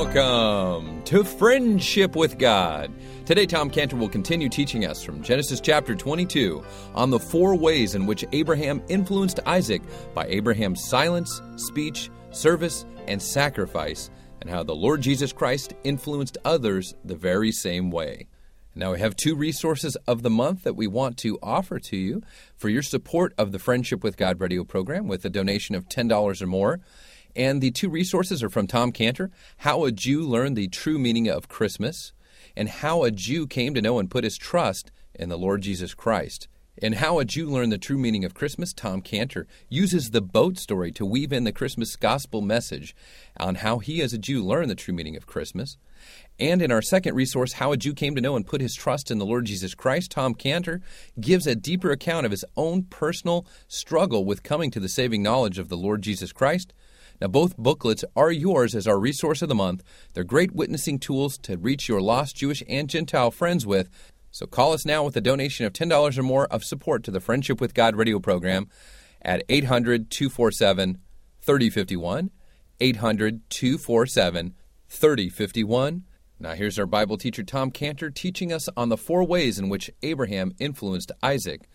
Welcome to Friendship with God. Today, Tom Cantor will continue teaching us from Genesis chapter 22 on the four ways in which Abraham influenced Isaac by Abraham's silence, speech, service, and sacrifice, and how the Lord Jesus Christ influenced others the very same way. Now, we have two resources of the month that we want to offer to you for your support of the Friendship with God radio program with a donation of $10 or more. And the two resources are from Tom Cantor How a Jew Learned the True Meaning of Christmas, and How a Jew Came to Know and Put His Trust in the Lord Jesus Christ. In How a Jew Learned the True Meaning of Christmas, Tom Cantor uses the boat story to weave in the Christmas gospel message on how he, as a Jew, learned the true meaning of Christmas. And in our second resource, How a Jew Came to Know and Put His Trust in the Lord Jesus Christ, Tom Cantor gives a deeper account of his own personal struggle with coming to the saving knowledge of the Lord Jesus Christ now, both booklets are yours as our resource of the month. They're great witnessing tools to reach your lost Jewish and Gentile friends with. So call us now with a donation of $10 or more of support to the Friendship with God radio program at 800 247 3051. 800 247 3051. Now, here's our Bible teacher, Tom Cantor, teaching us on the four ways in which Abraham influenced Isaac.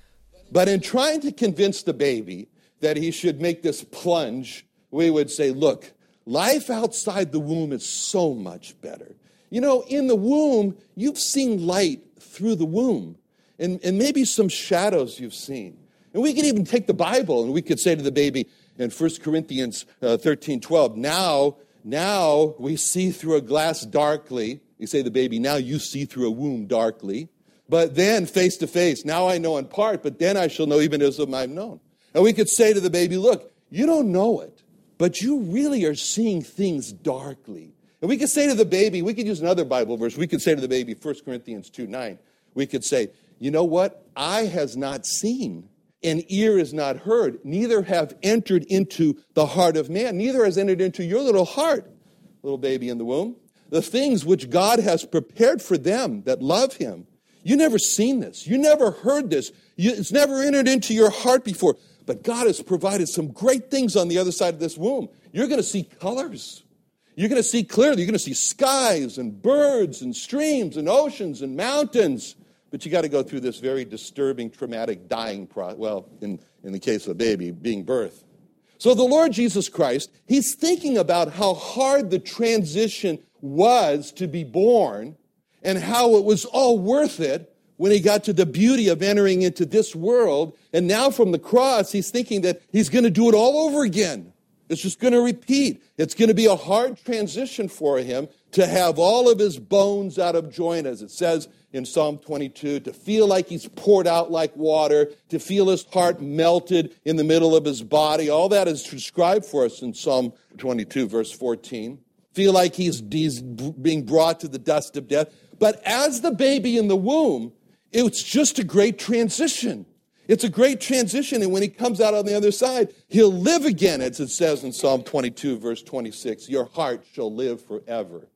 But in trying to convince the baby that he should make this plunge we would say, look, life outside the womb is so much better. You know, in the womb, you've seen light through the womb, and, and maybe some shadows you've seen. And we could even take the Bible and we could say to the baby in 1 Corinthians uh, 13 12, now, now we see through a glass darkly. You say the baby, now you see through a womb darkly. But then face to face, now I know in part, but then I shall know even as I've known. And we could say to the baby, look, you don't know it but you really are seeing things darkly. And we could say to the baby, we could use another Bible verse. We could say to the baby, 1 Corinthians 2 9, we could say, You know what? Eye has not seen, and ear has not heard, neither have entered into the heart of man, neither has entered into your little heart, little baby in the womb, the things which God has prepared for them that love him. You never seen this. You never heard this. It's never entered into your heart before. But God has provided some great things on the other side of this womb. You're going to see colors. You're going to see clearly. You're going to see skies and birds and streams and oceans and mountains. But you got to go through this very disturbing, traumatic dying process. Well, in, in the case of a baby, being birth. So the Lord Jesus Christ, he's thinking about how hard the transition was to be born and how it was all worth it when he got to the beauty of entering into this world. And now from the cross, he's thinking that he's going to do it all over again. It's just going to repeat. It's going to be a hard transition for him to have all of his bones out of joint, as it says in Psalm 22, to feel like he's poured out like water, to feel his heart melted in the middle of his body. All that is described for us in Psalm 22, verse 14. Feel like he's, he's being brought to the dust of death. But as the baby in the womb, it's just a great transition. It's a great transition. And when he comes out on the other side, he'll live again, as it says in Psalm 22, verse 26 Your heart shall live forever.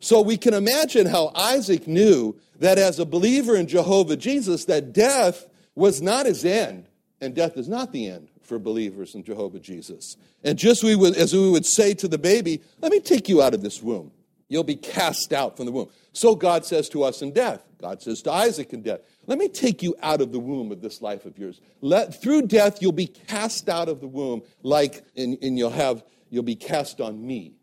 So we can imagine how Isaac knew that as a believer in Jehovah Jesus, that death was not his end, and death is not the end for believers in Jehovah Jesus. And just we would, as we would say to the baby, let me take you out of this womb. You'll be cast out from the womb. So God says to us in death. God says to Isaac in death, Let me take you out of the womb of this life of yours. Let, through death, you'll be cast out of the womb, like, and, and you'll have, you'll be cast on me.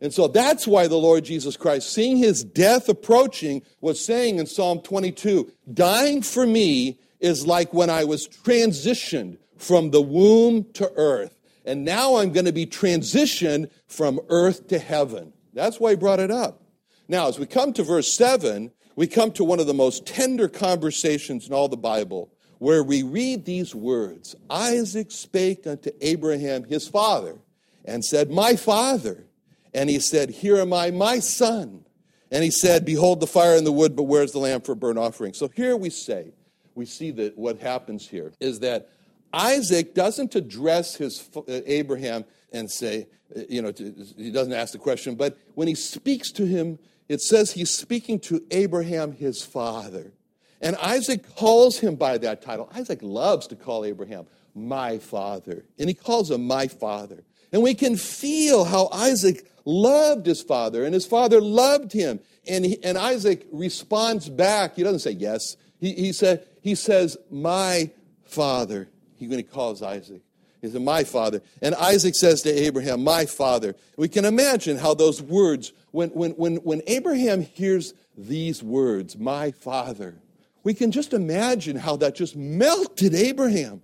And so that's why the Lord Jesus Christ, seeing his death approaching, was saying in Psalm 22, dying for me is like when I was transitioned from the womb to earth. And now I'm going to be transitioned from earth to heaven. That's why he brought it up. Now, as we come to verse 7, we come to one of the most tender conversations in all the Bible where we read these words Isaac spake unto Abraham his father and said, My father. And he said, Here am I, my son. And he said, Behold the fire and the wood, but where's the lamb for burnt offering? So here we say, we see that what happens here is that Isaac doesn't address his uh, Abraham and say, uh, you know, he doesn't ask the question, but when he speaks to him it says he's speaking to Abraham, his father. And Isaac calls him by that title. Isaac loves to call Abraham my father. And he calls him my father. And we can feel how Isaac loved his father, and his father loved him. And, he, and Isaac responds back. He doesn't say yes. He, he, said, he says, My father. He, when he calls Isaac, he said, My father. And Isaac says to Abraham, My father. We can imagine how those words, when, when, when, when Abraham hears these words, My father, we can just imagine how that just melted Abraham.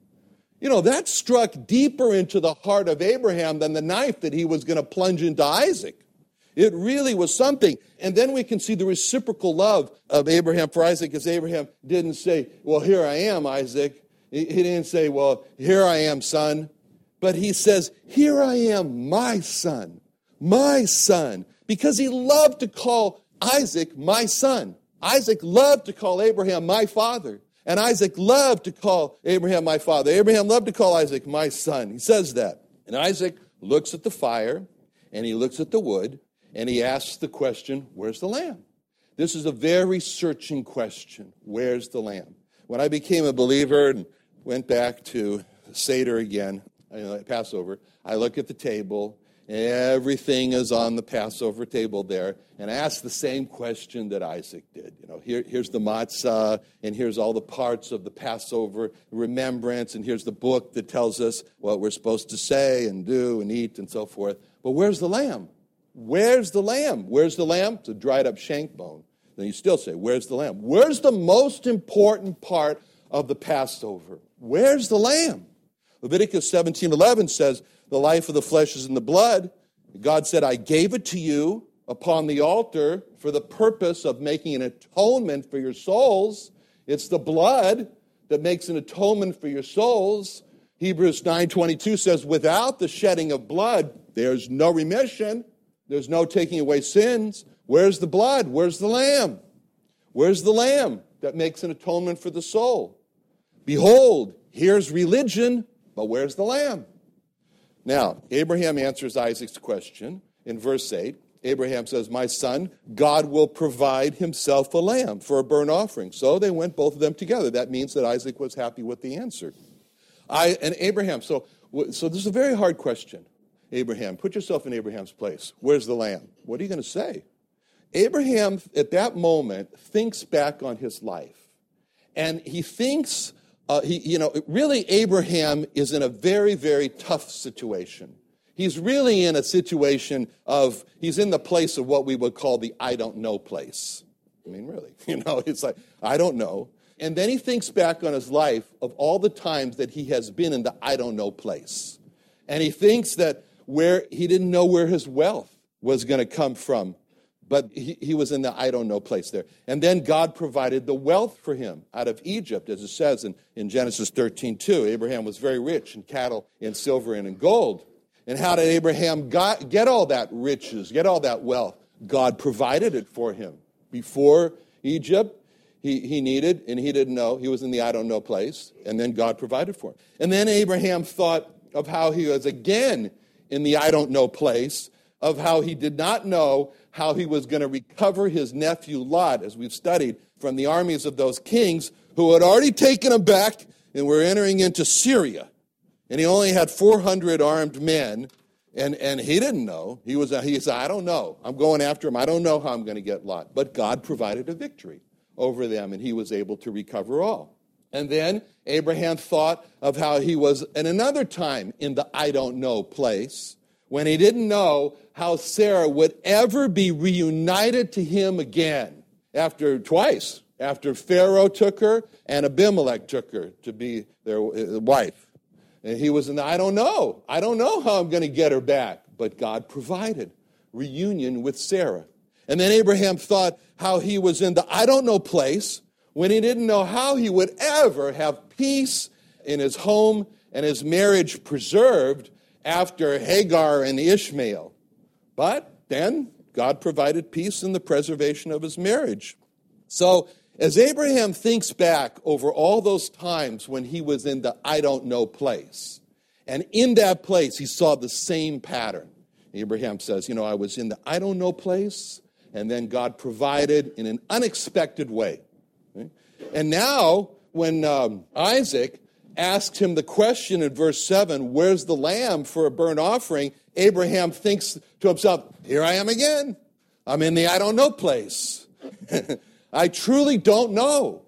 You know, that struck deeper into the heart of Abraham than the knife that he was going to plunge into Isaac. It really was something. And then we can see the reciprocal love of Abraham for Isaac as Abraham didn't say, Well, here I am, Isaac. He didn't say, Well, here I am, son. But he says, Here I am, my son, my son. Because he loved to call Isaac my son. Isaac loved to call Abraham my father. And Isaac loved to call Abraham my father. Abraham loved to call Isaac my son. He says that. And Isaac looks at the fire and he looks at the wood and he asks the question, Where's the lamb? This is a very searching question. Where's the lamb? When I became a believer and went back to Seder again, uh, Passover, I look at the table Everything is on the Passover table there. And I ask the same question that Isaac did. You know, here, here's the matzah, and here's all the parts of the Passover remembrance, and here's the book that tells us what we're supposed to say and do and eat and so forth. But where's the lamb? Where's the lamb? Where's the lamb? It's a dried up shank bone. Then you still say, Where's the lamb? Where's the most important part of the Passover? Where's the lamb? Leviticus 17 11 says, the life of the flesh is in the blood. God said, I gave it to you upon the altar for the purpose of making an atonement for your souls. It's the blood that makes an atonement for your souls. Hebrews 9:22 says without the shedding of blood there's no remission, there's no taking away sins. Where's the blood? Where's the lamb? Where's the lamb that makes an atonement for the soul? Behold, here's religion, but where's the lamb? Now, Abraham answers Isaac's question in verse 8. Abraham says, My son, God will provide himself a lamb for a burnt offering. So they went both of them together. That means that Isaac was happy with the answer. I, and Abraham, so, so this is a very hard question. Abraham, put yourself in Abraham's place. Where's the lamb? What are you going to say? Abraham, at that moment, thinks back on his life. And he thinks uh, he, you know, really, Abraham is in a very, very tough situation. He's really in a situation of, he's in the place of what we would call the I don't know place. I mean, really, you know, it's like, I don't know. And then he thinks back on his life of all the times that he has been in the I don't know place. And he thinks that where he didn't know where his wealth was going to come from but he, he was in the I don't know place there. And then God provided the wealth for him out of Egypt, as it says in, in Genesis 13 2. Abraham was very rich in cattle, in silver, and in gold. And how did Abraham got, get all that riches, get all that wealth? God provided it for him. Before Egypt, he, he needed, and he didn't know. He was in the I don't know place. And then God provided for him. And then Abraham thought of how he was again in the I don't know place, of how he did not know how he was going to recover his nephew Lot, as we've studied from the armies of those kings who had already taken him back and were entering into Syria. And he only had 400 armed men, and, and he didn't know. He, was, he said, I don't know. I'm going after him. I don't know how I'm going to get Lot. But God provided a victory over them, and he was able to recover all. And then Abraham thought of how he was in another time in the I don't know place when he didn't know how Sarah would ever be reunited to him again after twice, after Pharaoh took her and Abimelech took her to be their uh, wife. And he was in the, I don't know. I don't know how I'm going to get her back. But God provided reunion with Sarah. And then Abraham thought how he was in the I don't know place when he didn't know how he would ever have peace in his home and his marriage preserved after Hagar and Ishmael. But then God provided peace in the preservation of his marriage. So, as Abraham thinks back over all those times when he was in the I don't know place, and in that place he saw the same pattern. Abraham says, You know, I was in the I don't know place, and then God provided in an unexpected way. And now, when um, Isaac asks him the question in verse 7 where's the lamb for a burnt offering? Abraham thinks to himself, here I am again. I'm in the I don't know place. I truly don't know.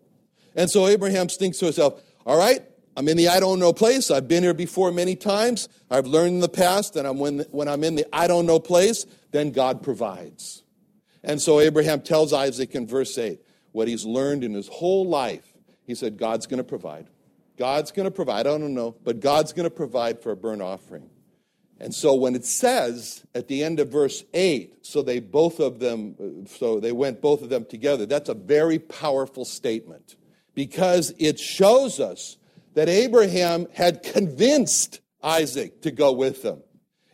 And so Abraham thinks to himself, all right, I'm in the I don't know place. I've been here before many times. I've learned in the past that I'm when, when I'm in the I don't know place, then God provides. And so Abraham tells Isaac in verse 8 what he's learned in his whole life. He said, God's going to provide. God's going to provide. I don't know, but God's going to provide for a burnt offering. And so when it says at the end of verse 8, so they both of them, so they went both of them together, that's a very powerful statement because it shows us that Abraham had convinced Isaac to go with them.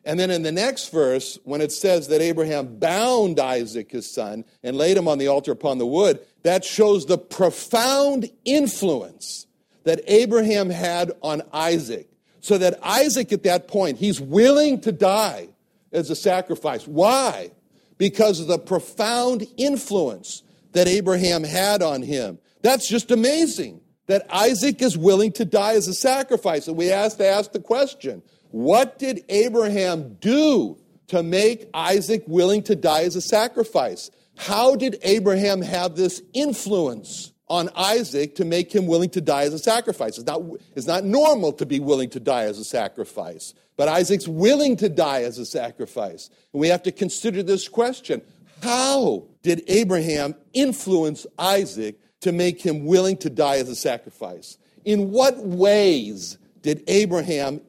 And then in the next verse, when it says that Abraham bound Isaac, his son, and laid him on the altar upon the wood, that shows the profound influence that Abraham had on Isaac. So that Isaac, at that point, he's willing to die as a sacrifice. Why? Because of the profound influence that Abraham had on him. That's just amazing that Isaac is willing to die as a sacrifice. And we have to ask the question what did Abraham do to make Isaac willing to die as a sacrifice? How did Abraham have this influence on Isaac to make him willing to die as a sacrifice? It's not, it's not normal to be willing to die as a sacrifice, but Isaac's willing to die as a sacrifice. And we have to consider this question How did Abraham influence Isaac to make him willing to die as a sacrifice. In what ways did Abraham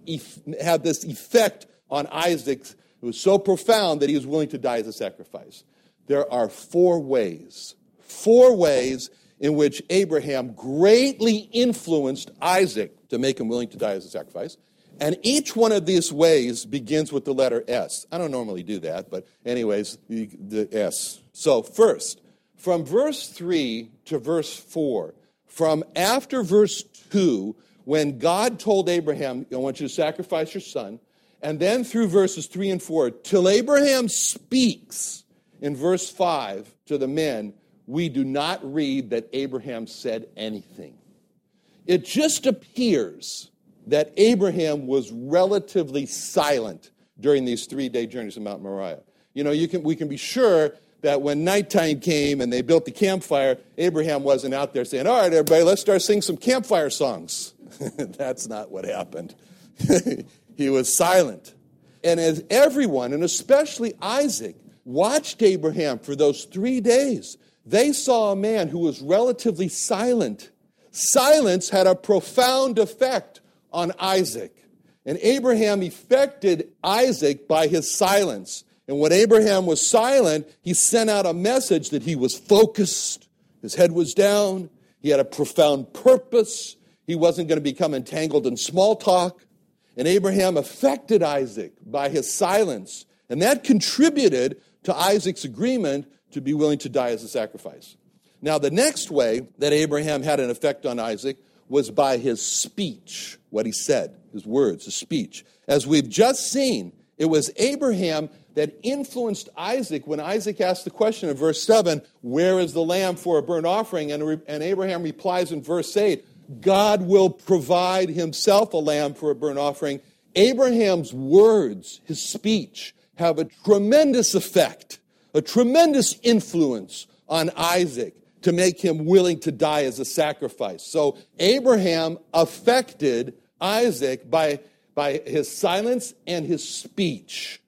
have this effect on Isaac? It was so profound that he was willing to die as a sacrifice. There are four ways, four ways in which Abraham greatly influenced Isaac to make him willing to die as a sacrifice. And each one of these ways begins with the letter S. I don't normally do that, but, anyways, the, the S. So, first, from verse 3 to verse 4, from after verse 2, when God told Abraham, I want you to sacrifice your son, and then through verses 3 and 4, till Abraham speaks in verse 5 to the men, we do not read that Abraham said anything. It just appears that Abraham was relatively silent during these three day journeys to Mount Moriah. You know, you can, we can be sure that when nighttime came and they built the campfire, Abraham wasn't out there saying, All right, everybody, let's start singing some campfire songs. That's not what happened. he was silent. And as everyone, and especially Isaac, watched Abraham for those three days, they saw a man who was relatively silent. Silence had a profound effect on Isaac. And Abraham affected Isaac by his silence. And when Abraham was silent, he sent out a message that he was focused, his head was down, he had a profound purpose, he wasn't going to become entangled in small talk. And Abraham affected Isaac by his silence, and that contributed to Isaac's agreement to be willing to die as a sacrifice. Now, the next way that Abraham had an effect on Isaac was by his speech, what he said, his words, his speech. As we've just seen, it was Abraham that influenced Isaac when Isaac asked the question in verse 7, Where is the lamb for a burnt offering? And, and Abraham replies in verse 8, God will provide himself a lamb for a burnt offering. Abraham's words, his speech, have a tremendous effect, a tremendous influence on Isaac to make him willing to die as a sacrifice. So Abraham affected Isaac by, by his silence and his speech.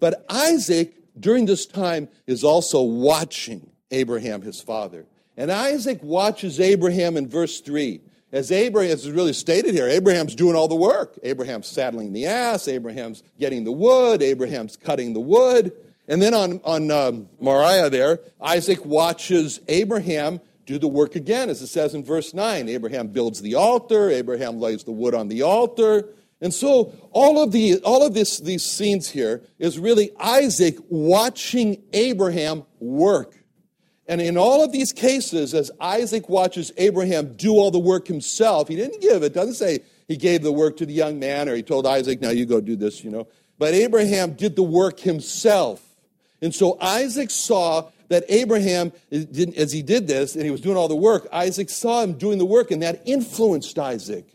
But Isaac, during this time, is also watching Abraham, his father. And Isaac watches Abraham in verse 3. As Abraham, as is really stated here, Abraham's doing all the work. Abraham's saddling the ass, Abraham's getting the wood, Abraham's cutting the wood. And then on, on um, Moriah there, Isaac watches Abraham do the work again, as it says in verse 9. Abraham builds the altar, Abraham lays the wood on the altar. And so all of the all of this these scenes here is really Isaac watching Abraham work. And in all of these cases, as Isaac watches Abraham do all the work himself, he didn't give it, doesn't say he gave the work to the young man or he told Isaac, now you go do this, you know. But Abraham did the work himself. And so Isaac saw that Abraham, as he did this and he was doing all the work, Isaac saw him doing the work and that influenced Isaac.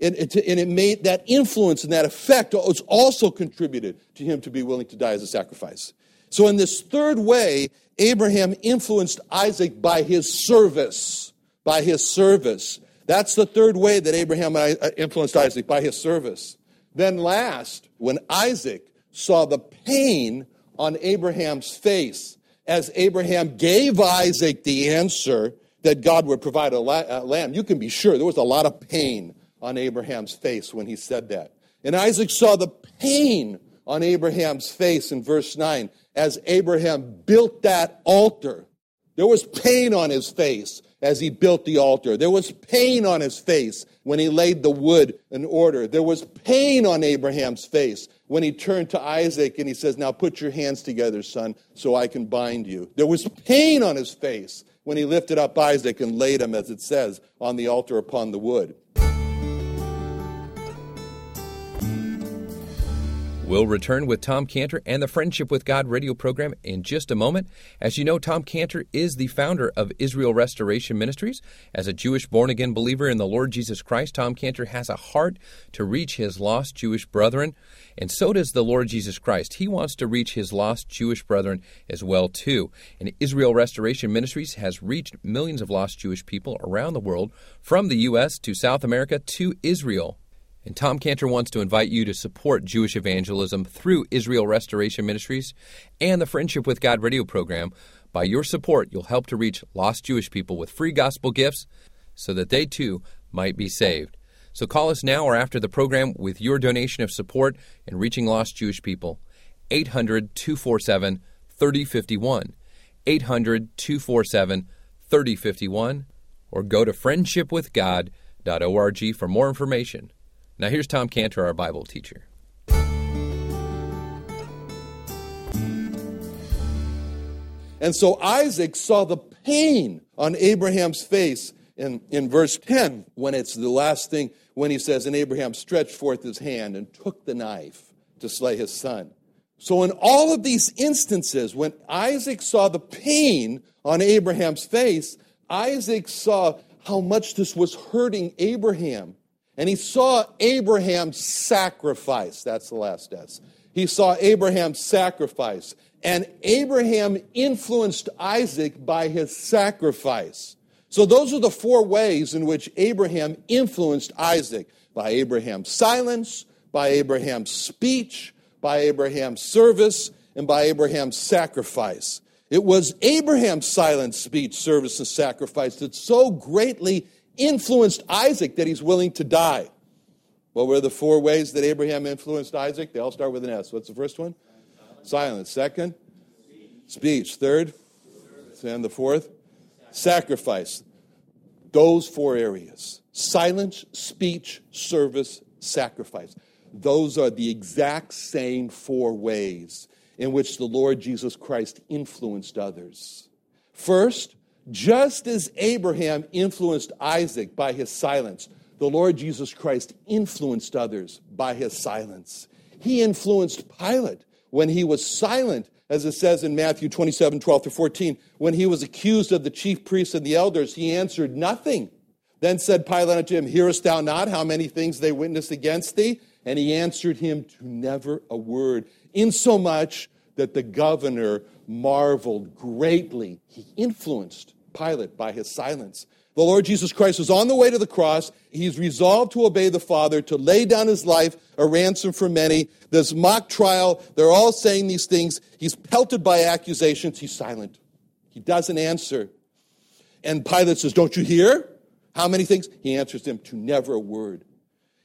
and, and, it made that influence and that effect also contributed to him to be willing to die as a sacrifice. So, in this third way, Abraham influenced Isaac by his service. By his service. That's the third way that Abraham uh, influenced Isaac, by his service. Then, last, when Isaac saw the pain on Abraham's face as Abraham gave Isaac the answer that God would provide a lamb, you can be sure there was a lot of pain on Abraham's face when he said that. And Isaac saw the pain on Abraham's face in verse 9 as Abraham built that altar. There was pain on his face as he built the altar. There was pain on his face when he laid the wood in order. There was pain on Abraham's face when he turned to Isaac and he says, Now put your hands together, son, so I can bind you. There was pain on his face when he lifted up Isaac and laid him, as it says, on the altar upon the wood. We'll return with Tom Cantor and the Friendship with God radio program in just a moment. As you know, Tom Cantor is the founder of Israel Restoration Ministries. As a Jewish born again believer in the Lord Jesus Christ, Tom Cantor has a heart to reach his lost Jewish brethren, and so does the Lord Jesus Christ. He wants to reach his lost Jewish brethren as well too. And Israel Restoration Ministries has reached millions of lost Jewish people around the world from the US to South America to Israel. And Tom Cantor wants to invite you to support Jewish evangelism through Israel Restoration Ministries and the Friendship with God radio program. By your support, you'll help to reach lost Jewish people with free gospel gifts so that they too might be saved. So call us now or after the program with your donation of support in reaching lost Jewish people. 800 247 3051. 800 247 3051. Or go to friendshipwithgod.org for more information. Now, here's Tom Cantor, our Bible teacher. And so Isaac saw the pain on Abraham's face in, in verse 10 when it's the last thing when he says, And Abraham stretched forth his hand and took the knife to slay his son. So, in all of these instances, when Isaac saw the pain on Abraham's face, Isaac saw how much this was hurting Abraham. And he saw Abraham's sacrifice. That's the last S. He saw Abraham's sacrifice. And Abraham influenced Isaac by his sacrifice. So those are the four ways in which Abraham influenced Isaac by Abraham's silence, by Abraham's speech, by Abraham's service, and by Abraham's sacrifice. It was Abraham's silent speech, service, and sacrifice that so greatly influenced Isaac that he's willing to die. What were the four ways that Abraham influenced Isaac? They all start with an S. What's the first one? Silence. Second? Speech. Third? And the fourth? Sacrifice. Those four areas silence, speech, service, sacrifice. Those are the exact same four ways in which the Lord Jesus Christ influenced others. First, just as Abraham influenced Isaac by his silence, the Lord Jesus Christ influenced others by his silence. He influenced Pilate when he was silent, as it says in Matthew 27 12 to 14. When he was accused of the chief priests and the elders, he answered nothing. Then said Pilate unto him, Hearest thou not how many things they witness against thee? And he answered him to never a word, insomuch that the governor marveled greatly. He influenced Pilate by his silence. The Lord Jesus Christ was on the way to the cross. He's resolved to obey the Father, to lay down his life, a ransom for many. This mock trial. They're all saying these things. He's pelted by accusations. He's silent. He doesn't answer. And Pilate says, Don't you hear? How many things? He answers them to never a word.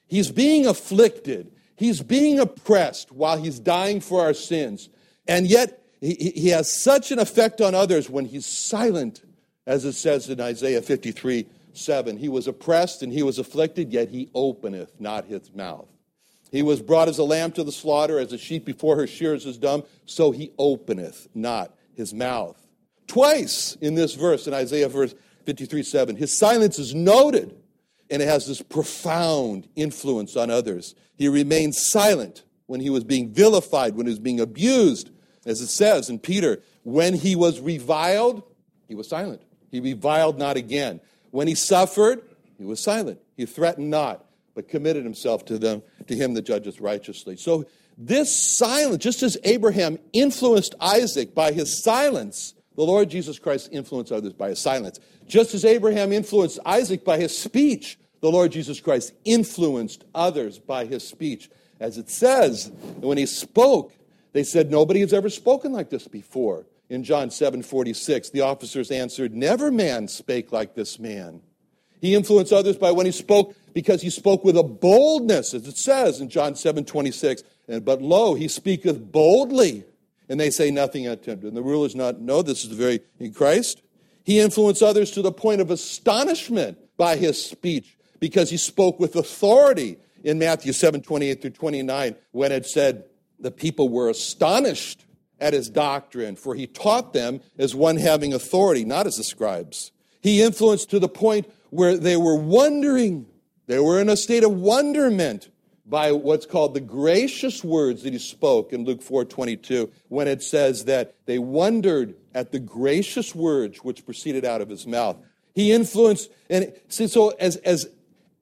He's being afflicted. He's being oppressed while he's dying for our sins. And yet, he, he has such an effect on others when he's silent as it says in Isaiah 53 7. He was oppressed and he was afflicted, yet he openeth not his mouth. He was brought as a lamb to the slaughter, as a sheep before her shears is dumb, so he openeth not his mouth. Twice in this verse, in Isaiah verse 53 7, his silence is noted, and it has this profound influence on others. He remained silent when he was being vilified, when he was being abused, as it says in Peter, when he was reviled, he was silent. He reviled not again. When he suffered, he was silent. He threatened not. but committed himself to them, to him that judges righteously. So this silence, just as Abraham influenced Isaac by his silence, the Lord Jesus Christ influenced others by his silence. Just as Abraham influenced Isaac by his speech, the Lord Jesus Christ influenced others by his speech. As it says, when he spoke, they said, Nobody has ever spoken like this before. In John 7 46, the officers answered, Never man spake like this man. He influenced others by when he spoke, because he spoke with a boldness, as it says in John 7 26. But lo, he speaketh boldly, and they say nothing unto him. And the rulers not know this is the very in Christ. He influenced others to the point of astonishment by his speech, because he spoke with authority in Matthew 7 28 through 29, when it said, The people were astonished at his doctrine, for he taught them as one having authority, not as the scribes. He influenced to the point where they were wondering. They were in a state of wonderment by what's called the gracious words that he spoke in Luke 4:22 when it says that they wondered at the gracious words which proceeded out of his mouth. He influenced and so as as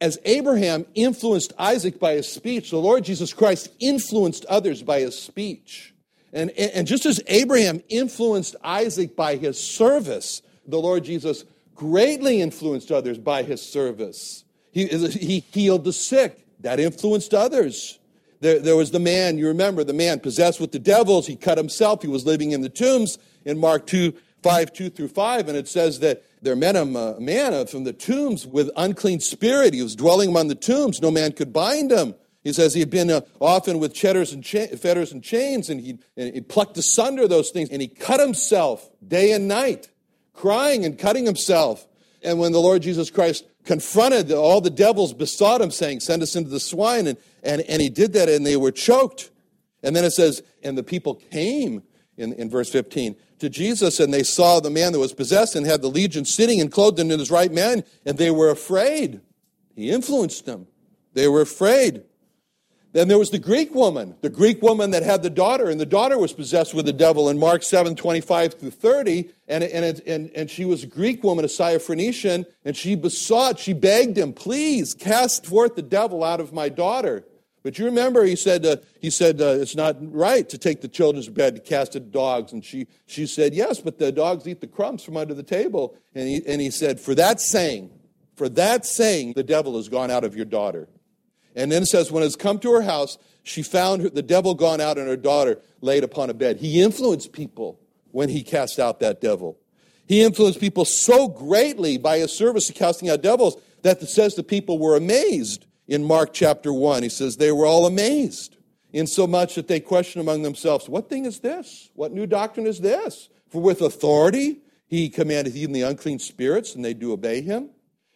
as Abraham influenced Isaac by his speech, the Lord Jesus Christ influenced others by his speech. And, and just as Abraham influenced Isaac by his service, the Lord Jesus greatly influenced others by his service. He, he healed the sick, that influenced others. There, there was the man, you remember, the man possessed with the devils. He cut himself. He was living in the tombs in Mark 2 5 2 through 5. And it says that there met him a man from the tombs with unclean spirit. He was dwelling among the tombs. No man could bind him. He says he had been uh, often with cheddars and cha- fetters and chains, and he, and he plucked asunder those things, and he cut himself day and night, crying and cutting himself. And when the Lord Jesus Christ confronted all the devils, besought him, saying, Send us into the swine, and, and, and he did that, and they were choked. And then it says, And the people came in, in verse 15 to Jesus, and they saw the man that was possessed and had the legion sitting and clothed him in his right man, and they were afraid. He influenced them. They were afraid. Then there was the Greek woman, the Greek woman that had the daughter, and the daughter was possessed with the devil in Mark 7 25 through 30. And, and, and, and she was a Greek woman, a Syrophoenician, and she besought, she begged him, please cast forth the devil out of my daughter. But you remember, he said, uh, he said uh, it's not right to take the children's bread to cast it to dogs. And she, she said, yes, but the dogs eat the crumbs from under the table. And he, and he said, for that saying, for that saying, the devil has gone out of your daughter. And then it says, when it's come to her house, she found her, the devil gone out and her daughter laid upon a bed. He influenced people when he cast out that devil. He influenced people so greatly by his service of casting out devils that it says the people were amazed in Mark chapter 1. He says they were all amazed, in so much that they questioned among themselves, What thing is this? What new doctrine is this? For with authority he commanded even the unclean spirits, and they do obey him.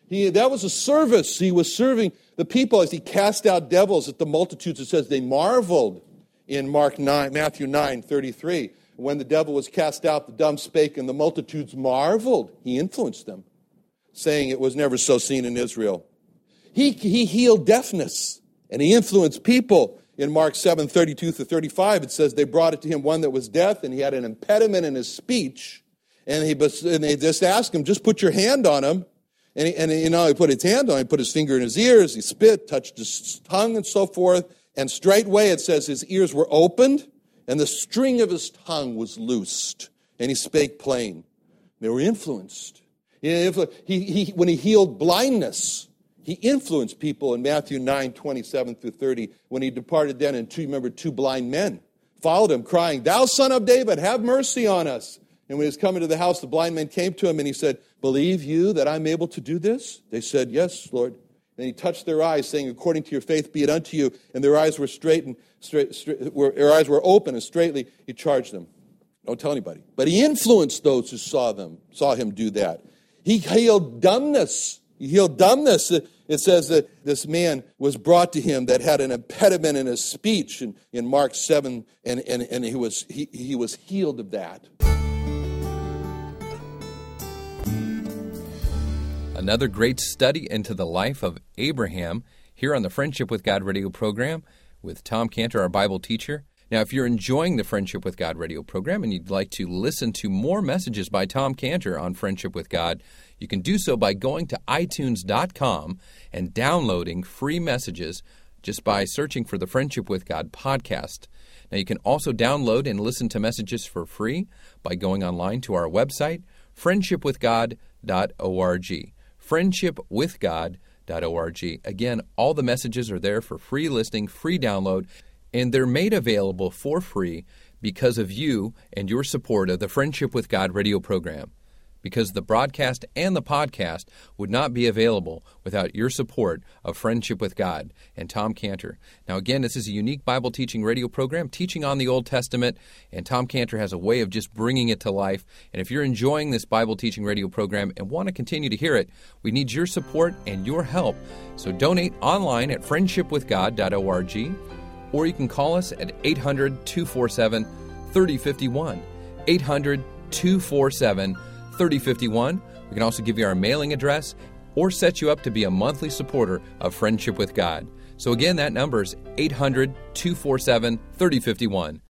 He, that was a service. He was serving the people as he cast out devils at the multitudes. It says they marveled in Mark 9, Matthew 9, 33. When the devil was cast out, the dumb spake, and the multitudes marveled. He influenced them, saying it was never so seen in Israel. He, he healed deafness, and he influenced people. In Mark 7, 32 to 35, it says they brought it to him one that was deaf, and he had an impediment in his speech. And, he, and they just asked him, just put your hand on him. And, he, and you know, he put his hand on, he put his finger in his ears, he spit, touched his tongue, and so forth. And straightway it says his ears were opened, and the string of his tongue was loosed, and he spake plain. They were influenced. He, he, when he healed blindness, he influenced people in Matthew 9, 27 through 30, when he departed then, and two, remember, two blind men followed him, crying, Thou son of David, have mercy on us. And when he was coming to the house, the blind men came to him, and he said, Believe you that I'm able to do this? They said, Yes, Lord. Then he touched their eyes, saying, According to your faith be it unto you. And their eyes were straight and straight, straight were, their eyes were open and straightly he charged them. Don't tell anybody. But he influenced those who saw them, saw him do that. He healed dumbness. He healed dumbness. It says that this man was brought to him that had an impediment in his speech in, in Mark 7, and, and, and he, was, he, he was healed of that. Another great study into the life of Abraham here on the Friendship with God radio program with Tom Cantor, our Bible teacher. Now, if you're enjoying the Friendship with God radio program and you'd like to listen to more messages by Tom Cantor on Friendship with God, You can do so by going to iTunes.com and downloading free messages just by searching for the Friendship with God podcast. Now, you can also download and listen to messages for free by going online to our website, friendshipwithgod.org. Friendshipwithgod.org. Again, all the messages are there for free listening, free download, and they're made available for free because of you and your support of the Friendship with God radio program because the broadcast and the podcast would not be available without your support of Friendship with God and Tom Cantor. Now, again, this is a unique Bible teaching radio program teaching on the Old Testament, and Tom Cantor has a way of just bringing it to life. And if you're enjoying this Bible teaching radio program and want to continue to hear it, we need your support and your help. So donate online at friendshipwithgod.org or you can call us at 800 247 3051. 800 247 3051. We can also give you our mailing address or set you up to be a monthly supporter of Friendship with God. So, again, that number is 800 247 3051.